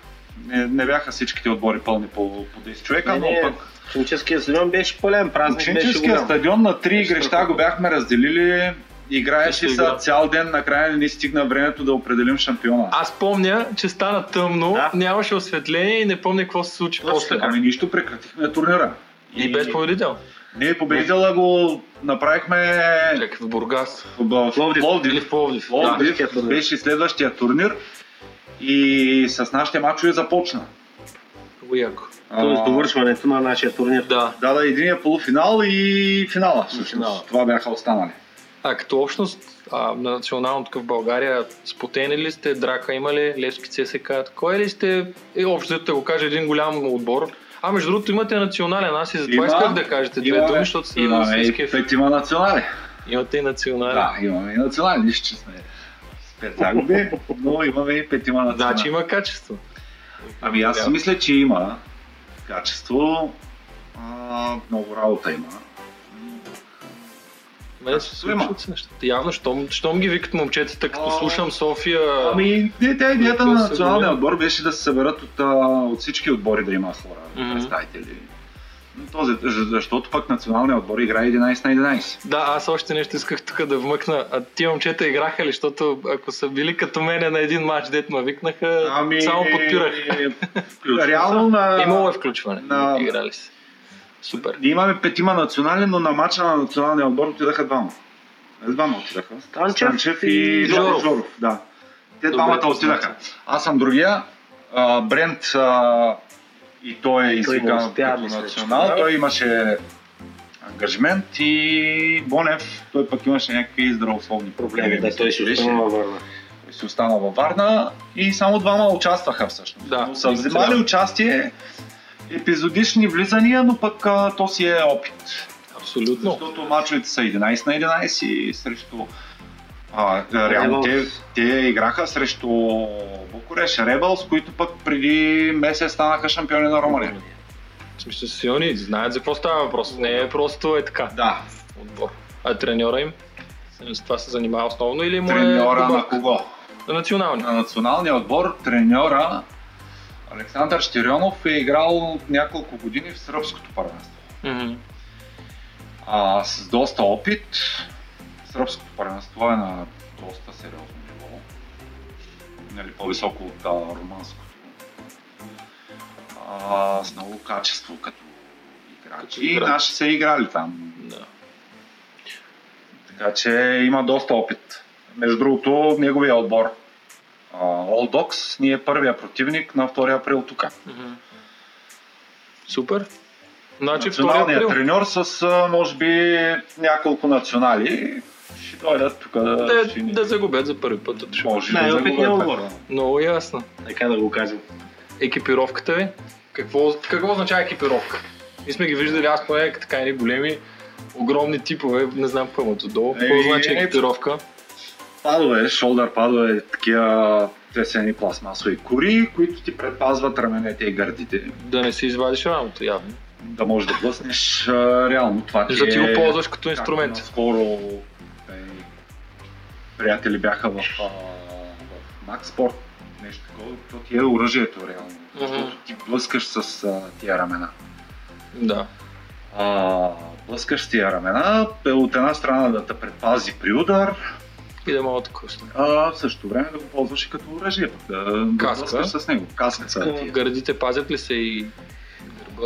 Не, не бяха всичките отбори пълни по, по 10 човека, Не, но не, пък Ученическия стадион беше пълен, празник беше Ученическия голям. стадион на три Беше игрища го бяхме разделили. Играеше се цял ден, накрая не ни стигна времето да определим шампиона. Аз помня, че стана тъмно, Да. нямаше осветление и не помня какво се случи Точно после. така. Ами нищо, прекратихме турнира. И без победител. Ние победителя го направихме Чакай, в Бургас. в Пловдив. Пловдив. Или в Пловдив. Пловдив турнир. беше следващия турнир и с нашите мачове започна. Много яко. Тоест довършването на нашия турнир. Да. Да, да, единия полуфинал и финала. всъщност. финала. Това бяха останали. А като общност а, на национално тук в България, спотени ли сте, драка има ли, Левски ЦСК, кой ли сте, е, общо да го кажа един голям отбор. А между другото имате национален, аз и затова Има- исках да кажете две думи, защото са Имаме с и кеф. петима национали. Имате и национален. Да, имаме и национали, нищо, че сме с пет загуби, но имаме и петима национали. Значи има качество. Ами аз мисля, че има качество, а, много работа има. Мене се случват се нещата. Явно, щом, щом ги викат момчетата, като А, слушам София... Ами, не, тя идеята на националния отбор беше да се съберат от, от всички отбори да има хора, Мгм. представители. Този, защото пък националният отбор играе 11 на 11. Да, аз още нещо исках тук да вмъкна. А тия момчета играха ли? Защото ако са били като мене на един матч, дет ме викнаха, Ами, само подпирах. Реално на... Имало е включване. на- Играли се. Супер. Ние имаме петима национални, но на матча на националния отбор отидаха двама. Е, Двама отидаха. Станчев и и Жоров. Жоров. да. Те Добре двамата отидаха. Аз съм другия. А, Брент а, и той е извикан като национал. да. Той имаше ангажмент и Бонев, той пък имаше някакви здравословни проблеми. Да, той си беше. остана във Варна. Той си остана във Варна и само двама участваха всъщност. Да, Но са вземали трябва. участие епизодични влизания, но пък а, то си е опит. Абсолютно. Защото мачовете са 11 на 11 и срещу... А, реално те, те играха срещу Букуреш Ребълс, които пък преди месец станаха шампиони на Румъния. В смисъл силни, знаят за какво става въпрос. Не е просто е така. Да, Отбор. А треньора им? С това се занимава основно или му е треньора на добавка? кого? Национални. на националния отбор треньора Александър Щирионов е играл няколко години в сръбското първенство. Мгм. А, с доста опит. Сръбското първенство е на доста сериозно ниво. Нали, по-високо от а, румънското. А, с много качество като играчи. И наши са играли там. Да. Така че има доста опит. Между другото, неговия отбор All Dogs ни е първия противник на 2 април тук. Супер. Значи 2 Националният април. треньор с а, може би няколко национали ще дойдат тук да, Да, ще ни- да загубят за първи път. шоу. може Най-опитният загубят. отбор. Много ясно. Така да го кажем. Екипировката ви? Какво, какво означава екипировка? Ние сме ги виждали, аз поне така едни големи, огромни типове, не знам какво имат отдолу. Какво значи е, екипировка? Падове, шолдър падове, такива те са едни пластмасови кори, които ти предпазват раменете и гърдите. Да не си извадиш рамото, явно. Да можеш да блъснеш реално това ти За ти е... го ползваш като инструмент. Скоро приятели бяха в, а, в Max Sport, нещо такова, то ти е оръжието реално. Защото ти блъскаш с а, тия рамена. Да. А, блъскаш с тия рамена, е от една страна да те предпази при удар, И да мога да коста. а в същото време да го ползваш и като оръжие, да, да Каска. блъскаш с него. Каска са. Гърдите пазят ли се и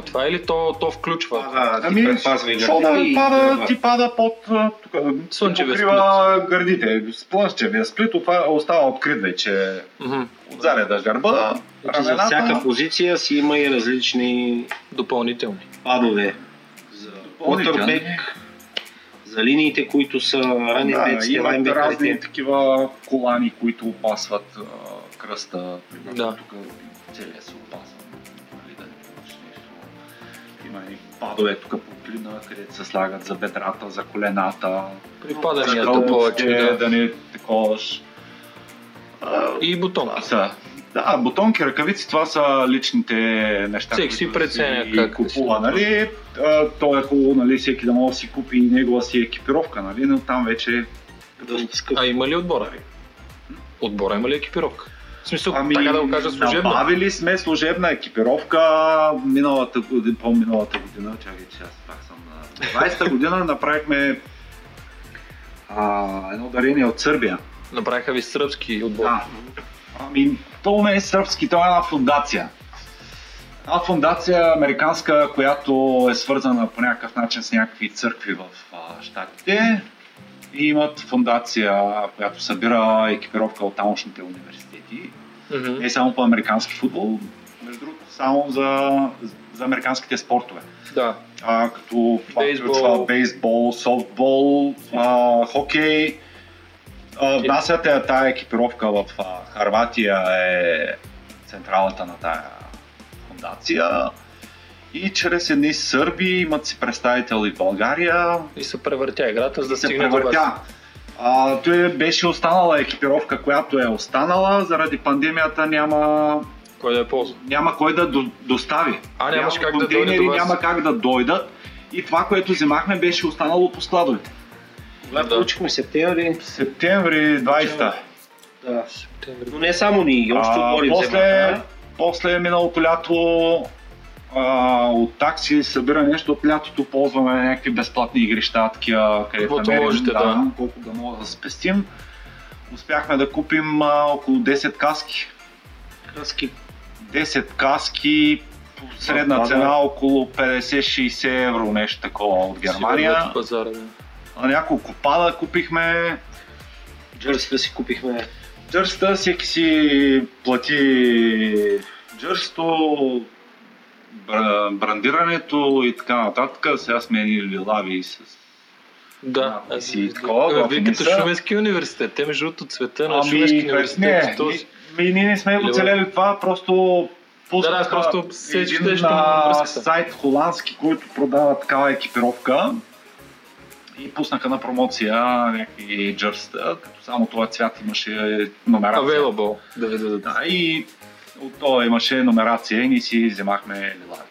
това или то, то включва? А, ти Ами, предпазва и шолдър гърдите и пада, ти пада под тук, ти Слънчевия покрива гърдите. Слънчевия сплит това остава открит вече. Мгм. Отзаряда гърба, Значи за всяка позиция си има и различни Допълнителни. падове. За Допълнителни. За линиите, които са ранни Да, имат разни такива колани, които опасват а, кръста. Примерно Да. тук целият се опасва. Нали, да. Има и падове тук по клина, където се слагат за бедрата, за колената. При паданията Ръкавиците, повече, да. да не таковаш. И бутон. Това са. Да, бутонки, ръкавици, това са личните неща, Всеки си които преценя си как купува, си нали? А, То е хубаво, нали, всеки да може да си купи и негова си екипировка, нали? Но там вече... Доста. А има ли отбора? Отбора има ли екипировка? В смисъл, така да го кажа служебно. Набавили сме служебна екипировка миналата година, по-миналата година, чакай, че аз пак съм на 20-та година, (laughs) направихме а, едно дарение от Сърбия. Направиха ви сръбски отбор. Да. Ами, то е сръбски, то е една фундация. Една фундация американска, която е свързана по някакъв начин с някакви църкви в а, Штатите. И имат фундация, която събира екипировка от тамошните университети. Мгм. Не само по американски футбол, между другото, само за, за американските спортове. Да. А, като това Бейсбол. включва бейсбол, софтбол, а, хокей. А, внасят я тая екипировка в Харватия е централата на тая фундация. И чрез едни сърби имат си представител и в България. И се превъртя играта, за да се стигне до вас. превъртя. А, той беше останала екипировка, която е останала. Заради пандемията няма Кой да я ползва? няма кой да до, достави. А, нямаш Няма как да дойде до вас. Няма как да дойдат. И това, което вземахме, беше останало по складовете. Когато Да. получихме септември, Септември 20-та. да. Но не само ние, още А, отбори после, вземаха. после миналото лято а, от такси събира нещо от лятото, ползваме някакви безплатни игрища, такива, където намерим, можете, да. колко да мога да спестим. Успяхме да купим а, около 10 каски. Кръски 10 каски, средна Да, да. цена около 50-60 евро, нещо такова от Германия. Сигурно Пазара, да. На няколко пада купихме. джърсите си купихме. Джърста, всеки си плати джърсто, бра- брандирането и така нататък. Сега сме едни лилави с... Да, надписи и аз- такова, Вие като. Шуменски университет, те между другото цвета на Ами, Шуменски университет. не, този- ми, ние не сме го целели това, просто пуснаха Да, да, просто сетих един а, връзката. сайт холандски, който продава такава екипировка и пуснаха на промоция някакви джърста, като само това цвят имаше номерация. Available, да ви дадат. Да, и от това имаше номерация и ние си вземахме лилави.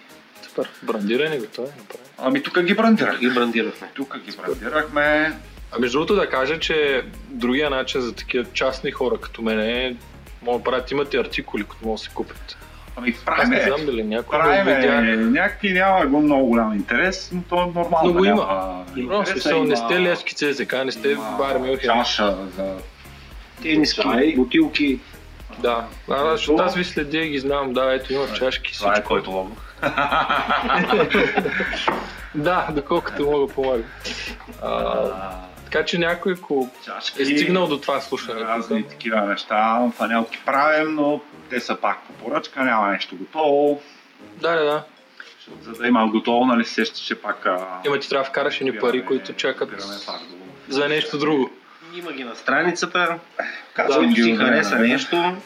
Супер. Брандиране готово е направено. Ами тук ги брандирахме. Ги брандирахме. Тук ги брандирахме. А между другото да кажа, че другия начин за такива частни хора като мен е, могат да правят, имате артикули, които могат да се купят. Ами правим, не знам дали някой правим, видя. някакви няма го много голям интерес, но то е нормално. Но го има. интерес, смисъл, не сте левски ЦСК, не сте Бар Мюнхен. Чаша за Тениски, Чай. бутилки. Да, а, защото аз ви следя и ги знам, да, ето има чашки, Това е който лого. (laughs) Да, доколкото мога помага. Така че някой, ако Чашки. е стигнал до това слушане, разни такива неща, панелки правим, но те са пак по поръчка, няма нещо готово. да, да, да. За да има готово, нали се сещаш, че пак... а, Има ти трябва да вкараш едни пари, които чакат пак за нещо друго. Има ги на страницата. Казвам ги си хареса нещо,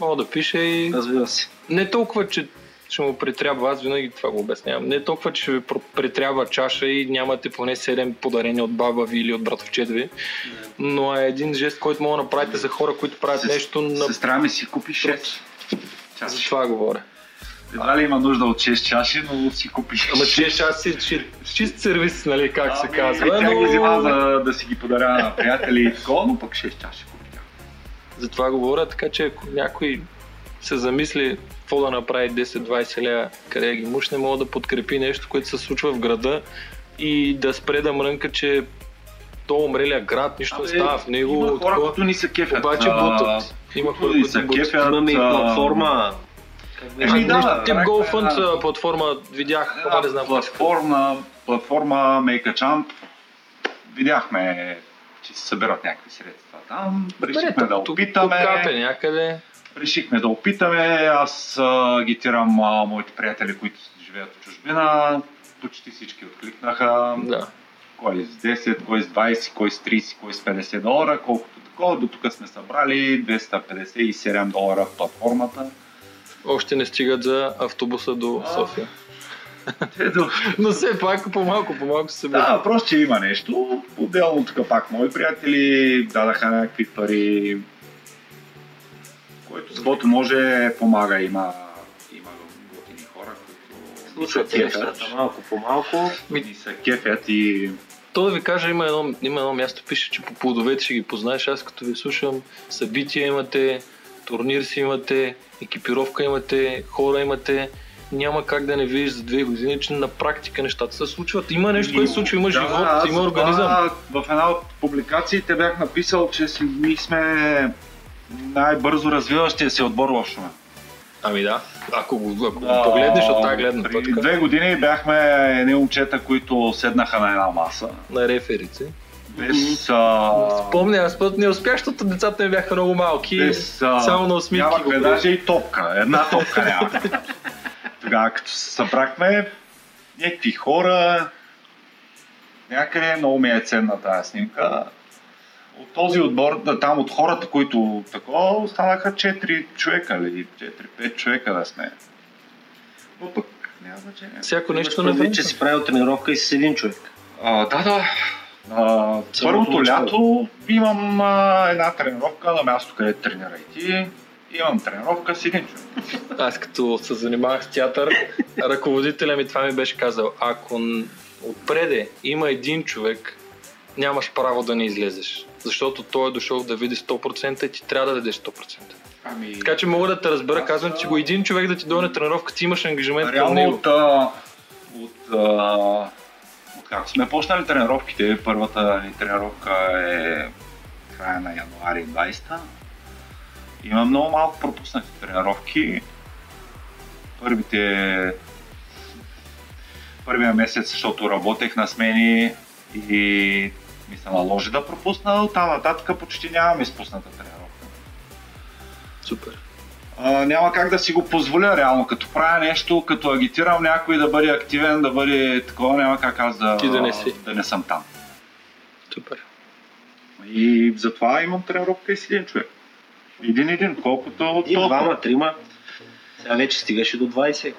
Мога да пише и разбира се. не толкова, че ще му претрябва, аз винаги това го обяснявам. Не толкова, че ви пр- претрябва чаша и нямате поне 7 подарения от баба ви или от братовчет ви, но е един жест, който мога да направите за хора, които правят Сес- нещо на... Сестра ми си купи 6 За чаши. това говоря. Едва ли има нужда от 6 чаши, но си купи 6 Ама че ще аз си чи- чист сервис, нали, как се Ами, казва. Тя ги Но... за да си ги подаря на приятели и такова, но пък 6 чаши купи. За това говоря, така че ако някой се замисли какво да направи 10-20 лева, къде ги мушне, мога да подкрепи нещо, което се случва в града и да спре да мрънка, че то умрелия град, нищо не става в него. Има хора, такова. които ни се кефят. Обаче а, бутат. Има хора, които бутат. кефят. Имаме и платформа. Еми, да, Тип GoFund да. а, платформа видях, Една не знам. платформа, платформа Make a Jump. Видяхме, че се събират някакви средства там. Решихме да опитаме. Капе някъде. Решихме да опитаме. Аз агитирам а, моите приятели, които живеят в чужбина. Почти всички откликнаха. Да. Кой с 10, кой с 20, кой с 30, кой с 50 долара, колкото такова. До тук сме събрали 257 долара в платформата. Още не стигат за автобуса до. София. Но все пак по-малко, по-малко се събират. Да, просто че има нещо. Отделно тук пак мои приятели дадаха някакви пари. Който с каквото може помага. Има, има готини хора, които Случват се нещата малко по малко. Ни се кефят и То да ви кажа, има едно, има едно място, пише, че по плодовете ще ги познаеш. Аз като ви слушам, събития имате, турнир си имате, екипировка имате, хора имате. Няма как да не видиш за две години, че на практика нещата се случват. Има нещо, което се случва, има Да, живот, аз има организъм. В една от публикациите бях написал, че си- ние сме най-бързо развиващия се отбор в Шумен. Ами да, ако го, ако го погледнеш от тази гледна Преди точка две години бяхме едни момчета, които седнаха на една маса. на реферици. Без, а, Спомня, аз път не успях, защото децата ми бяха много малки. без а, само на усмивки нямахме даже и топка. Една топка нямахме. Тогава като се събрахме, някакви хора, някъде много ми е ценна тази снимка. От този отбор, да, там от хората, които такова, останаха 4 човека или 4-5 човека да сме. Но пък няма значение. Всяко нещо на че си правил тренировка и с един човек. А, да, да. А, първото лято имам а, една тренировка на място, където тренира и ти. Имам тренировка с един човек. Аз като се занимавах с театър, ръководителя ми това ми беше казал, ако отпреде има един човек, нямаш право да не излезеш. Защото той е дошъл да види 100% и ти трябва да дадеш 100%. Ами, Така че мога да те разбера, Аз, казвам, че го един човек да ти дойде на тренировка, ти имаш ангажимент към реално него. от, а, от, а, от как сме почнали тренировките, първата ни тренировка е края на януари 20-та. Има много малко пропуснати тренировки. Първите първия месец, защото работех на смени и ми се наложи да пропусна, оттам нататък почти нямам изпусната тренировка. Супер. А, няма как да си го позволя реално, като правя нещо, като агитирам някой да бъде активен, да бъде такова, няма как аз да, Ти да не си. да не съм там. Супер. И затова имам тренировка и с един човек. Един-един, колкото И толкова. двама, трима. Сега вече стигаше до 20.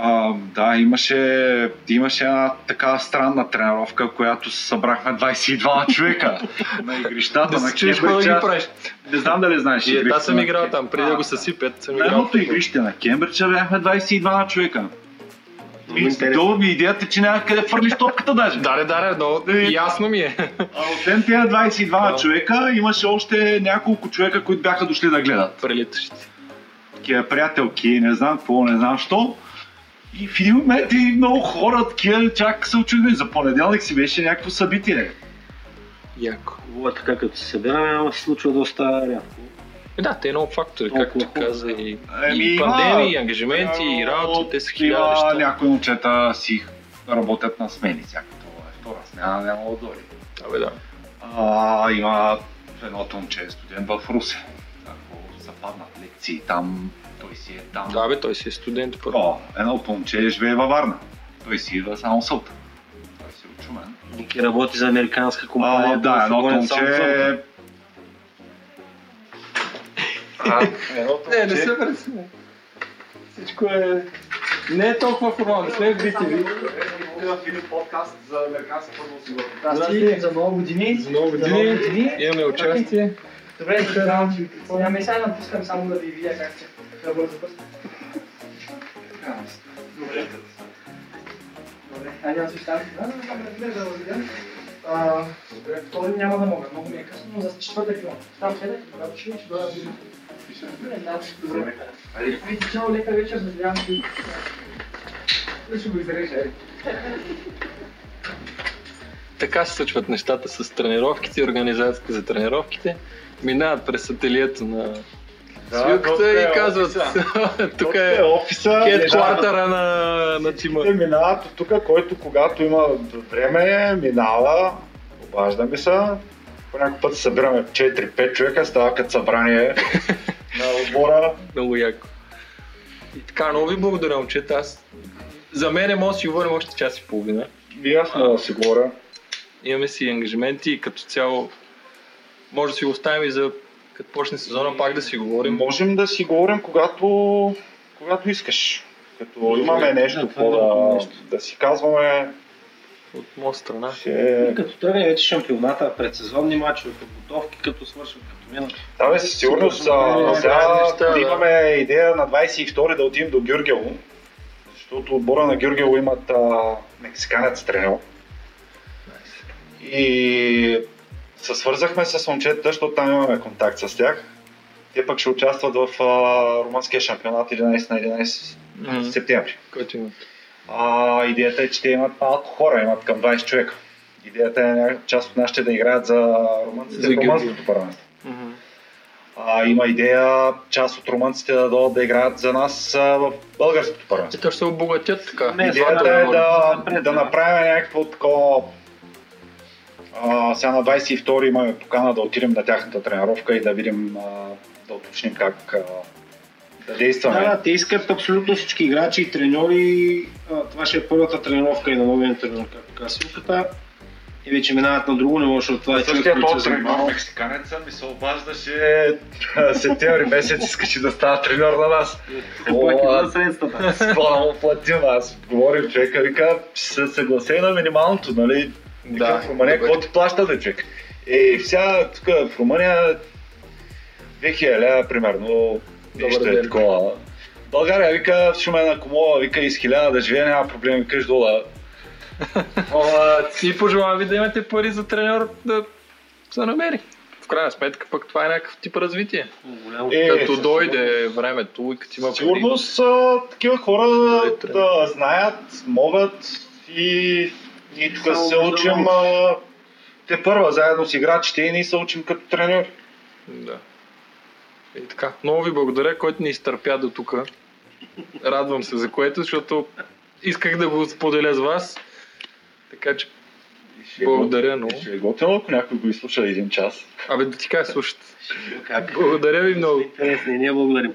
А, да, имаше, имаше една така странна тренировка, която събрахме 22 (laughs) човека на игрищата Да на чуеш какво да Кембридж. ги Аз правиш. Не знам дали знаеш. И, аз игрищата съм на играл там, преди да го съсипят, съм едното игрище на Кембридж бяхме 22 човека. Много интересно. Долу ми идеята, че няма къде фърлиш топката даже. (laughs) Даре, даре, но Е. ясно ми е. А освен тези 22 Да. човека, имаше още няколко човека, които бяха дошли да гледат. Прелитащи. Такива приятелки, не знам какво, не знам що. И в един момент и много хора, такива, чак се очудили. За понеделник си беше някакво събитие. Яко. Хубаво е така, като се събираме, ама се случва доста рядко. Е, да, те много фактори, Толкова както хора. каза и, Еми, и пандемии, и ангажименти, и работа, те са хиляда Има неща. някои момчета си работят на смени, всякото е втора смяна, няма да дойде. Абе, да. А, има едното момче, е студент в Русе. Ако западнат лекции там, той си е там. Да, бе, той си е студент първо. О, едното момче живее във Варна. Той си идва само сълта. Той си е учумен. Ники работи за американска компания. А, да, едното момче... А, едното Не, не момче- се пресне. Всичко е... Не е толкова формално, сме в BTV. подкаст за американска футбол сигурно. Здрасти, за много години. За много години имаме участие. Добре, да представяме. Сега напускам само да ви видя как се за път. Добре. Добре, да си оставим. Да, да, да, да, да, да. А, втори няма да мога, много ми е късно, но за четвъртък имам. Там следък, когато ще ще да видя. Добре, да, добре. Цяло лека вечер, надявам се. Да ще го изрежа. Така се случват нещата с тренировките и организацията за тренировките. Минават през ателието на свилката и казват, (laughs) тук е офиса. хедквартера на, на тима. Те минават от тук, който когато има време, минава, обаждаме се. По някой път събираме 4-5 човека, става като събрание (laughs) на отбора. Много яко. И така, много ви благодаря, момчета. Аз... За мен може да си говорим още час и половина. И аз мога да си говоря. Имаме си ангажименти и като цяло може да си го оставим и за като почне сезона пак да си говорим. Можем да си говорим когато, когато искаш. Като имаме нещо, да, е да, нещо. да си казваме, От моя страна. ще... Като тръгне вече шампионата, предсезонни мачове, подготовки, като свършват, като минат. Да, бе, със сигурност. Да, Сега да. имаме идея на 22 да отидем до Гюргево, защото отбора на Гюргево имат а, мексиканец тренер. И се свързахме с момчета, защото там имаме контакт с тях. Те пък ще участват в а, румънския шампионат 11 на 11 М, септември. Който има. А, идеята е, че те имат малко хора, имат към 20 човека. Идеята е част от нашите да играят за румънците За румънското първенство. А, има идея част от румънците да дойдат да играят за нас а, в българското първенство. Те ще се обогатят така. Не, Идеята е да, да да. направим някакво такова... А, сега на 22 имаме покана да отидем на тяхната тренировка и да видим, а, да уточним как а, да действаме. Да, те искат абсолютно всички играчи и треньори. А, Това ще е първата тренировка и на новия треньор, както каза Силката. И вече минават на друго ниво, защото това е човек, който се занимава. мексиканеца, ми се обаждаше септември месец, искаше да става треньор на нас. Плати О, за средствата. Да му платим? Аз говорим човека, вика, ще се съглася на минималното, нали? Да, в Румъния, какво ти плаща да човек? И сега тук в Румъния 2000 лева, примерно, нещо е такова. България вика, в Шумен ако мога, вика и с хиляда да живее, няма проблем, викаш дола. (laughs) Ама, И пожелавам ви да имате пари за треньор да се намери. В крайна сметка пък това е някакъв тип развитие. Голямо. Е, Като със дойде времето и като има пари. Сигурно са такива хора Да, е да знаят, могат и ние тук се учим а, те първа заедно с играчите и ние се учим като треньори. Да. И така. Много ви благодаря, който ни изтърпя до тук. Радвам се за което, защото исках да го споделя с вас. Така че, благодаря много. Ще е готино, ако някой го изслуша един час. Абе да ти кажа, слушайте. Как? Благодаря ви много. Интересни, ние благодарим.